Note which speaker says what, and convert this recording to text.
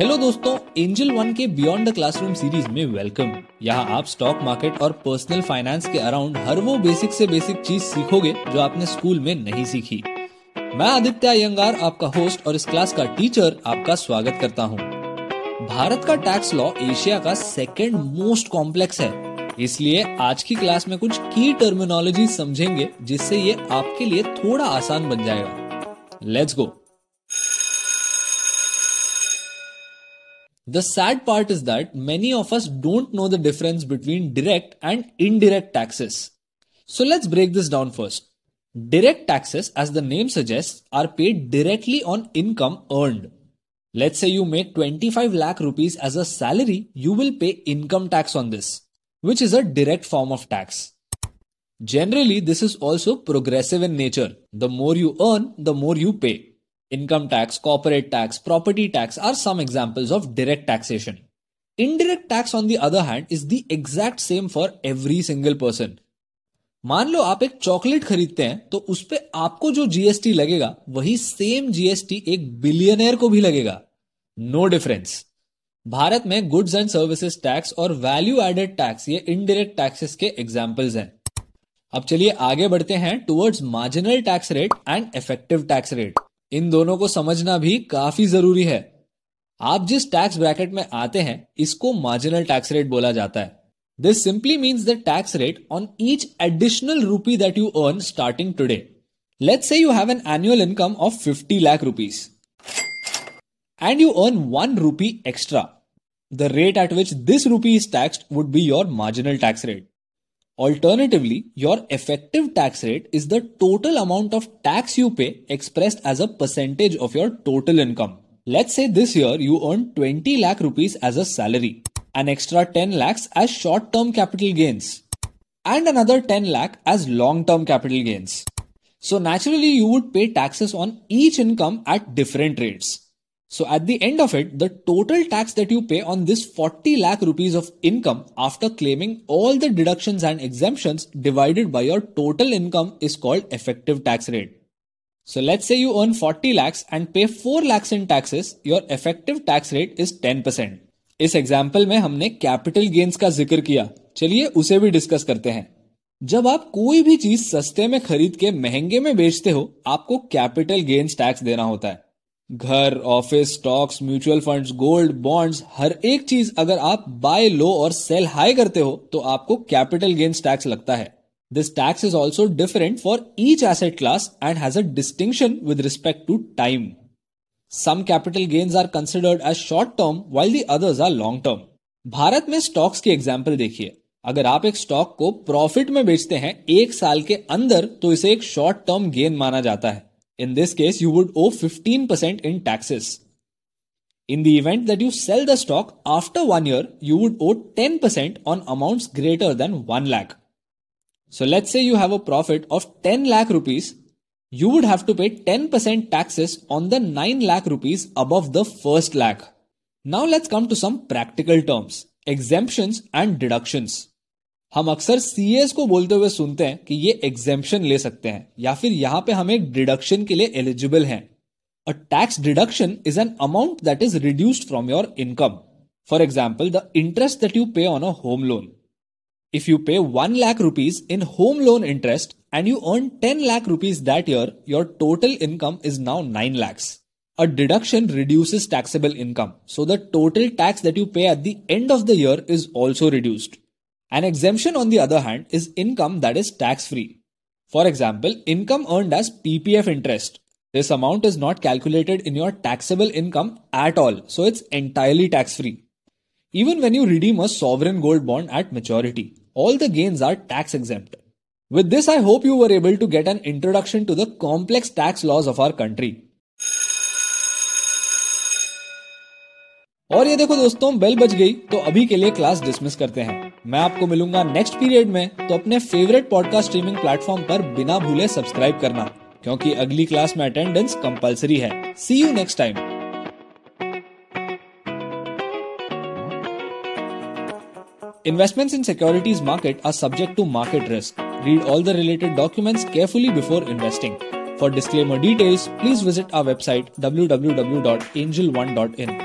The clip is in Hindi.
Speaker 1: हेलो दोस्तों एंजल वन के बियॉन्ड द क्लासरूम सीरीज़ में वेलकम यहाँ आप स्टॉक मार्केट और पर्सनल फाइनेंस के अराउंड हर वो बेसिक से बेसिक चीज़ सीखोगे जो आपने स्कूल में नहीं सीखी। मैं आदित्य अयंगार, आपका होस्ट और इस क्लास का टीचर आपका स्वागत करता हूँ। भारत का टैक्स लॉ एशिया का सेकेंड मोस्ट कॉम्प्लेक्स है। इसलिए आज की क्लास में कुछ की टर्मिनोलॉजी समझेंगे, जिससे ये आपके लिए थोड़ा आसान बन जाएगा। Let's go The sad part is that many of us don't know the difference between direct and indirect taxes. So let's break this down first. Direct taxes, as the name suggests, are paid directly on income earned. Let's say you make 25 lakh rupees as a salary, you will pay income tax on this, which is a direct form of tax. Generally, this is also progressive in nature. The more you earn, the more you pay. Income tax, corporate tax, property tax are some examples of direct taxation. Indirect tax, on the other hand, is the exact same for every single person. मान लो आप एक चॉकलेट खरीदते हैं तो उस पर आपको जो जीएसटी लगेगा वही सेम जीएसटी एक बिलियनर को भी लगेगा नो no डिफरेंस भारत में गुड्स एंड सर्विसेज़ टैक्स और वैल्यू एडेड टैक्स ये इनडायरेक्ट टैक्सेस के एग्जाम्पल्स हैं अब चलिए आगे बढ़ते हैं towards marginal tax rate and effective tax rate इन दोनों को समझना भी काफ़ी ज़रूरी है। आप जिस टैक्स ब्रैकेट में आते हैं, इसको मार्जिनल टैक्स रेट बोला जाता है। This simply means the tax rate on each additional rupee that you earn starting today let say you have an annual income of fifty lakh rupees and you earn one rupee extra the rate at which this rupee is taxed would be your marginal tax rate Alternatively, your effective tax rate is the total amount of tax you pay expressed as a percentage of your total income. Let's say this year you earn 20 lakh rupees as a salary, an extra 10 lakhs as short term capital gains, and another 10 lakh as long term capital gains. So naturally you would pay taxes on each income at different rates. So at the end of it, the total tax that you pay on this 40 lakh rupees of income after claiming all the deductions and exemptions divided by your total income is called effective tax rate. So let's say you earn 40 lakhs and pay 4 lakhs in taxes, your effective tax rate is 10%. इस एग्ज़ाम्पल में हमने कैपिटल गेन्स का ज़िक्र किया चलिए उसे भी डिस्कस करते हैं जब आप कोई भी चीज़ सस्ते में खरीद के महँगे में बेचते हो आपको कैपिटल गेन्स टैक्स देना होता है घर office stocks mutual funds gold bonds हर एक चीज़ अगर आप बाय लो और सेल हाई करते हो तो आपको कैपिटल गेन्स टैक्स लगता है। This tax is also different for each asset class and has a distinction with respect to time some capital gains are considered as short term while the others are long term Bharat में स्टॉक्स की एग्ज़ाम्पल देखिए। अगर आप एक स्टॉक को प्रॉफिट में बेचते हैं, एक साल के अंदर तो इसे एक शॉर्ट टर्म गेन माना जाता है। In this case, you would owe 15% in taxes. In the event that you sell the stock after one year, you would owe 10% on amounts greater than 1 lakh. So let's say you have a profit of 10 lakh rupees. You would have to pay 10% taxes on the 9 lakh rupees above the first lakh. Now let's come to some practical terms, exemptions and deductions. हम अक्सर CS को बोलते हुए सुनते हैं कि ये एग्जेम्पन ले सकते हैं या फिर यहाँ पे हम एक डिडक्शन के लिए एलिजिबल हैं। A tax deduction is an amount that is reduced from your income for example the interest that you pay on a home loan if you pay one lakh rupees in home loan interest and you earn ten lakh rupees that year your total income is now nine lakhs A deduction reduces taxable income, so the total tax that you pay at the end of the year is also reduced. An exemption, on the other hand, is income that is tax free. For example, income earned as PPF interest. This amount is not calculated in your taxable income at all, so it's entirely tax free. Even when you redeem a sovereign gold bond at maturity, all the gains are tax exempt. With this, I hope you were able to get an introduction to the complex tax laws of our country. और ये देखो दोस्तों बेल बज गई तो अभी के लिए क्लास डिसमिस करते हैं। मैं आपको मिलूँगा नेक्स्ट पीरियड में तो अपने फेवरेट पॉडकास्ट स्ट्रीमिंग प्लेटफॉर्म पर बिना भूले सब्सक्राइब करना, क्योंकि अगली क्लास में अटेंडेंस कंपलसरी है। See you next time investment in securities market are subject to market risk read all the related documents careful before investing for disclaimer details please visit are website W W W dot Angel One dot in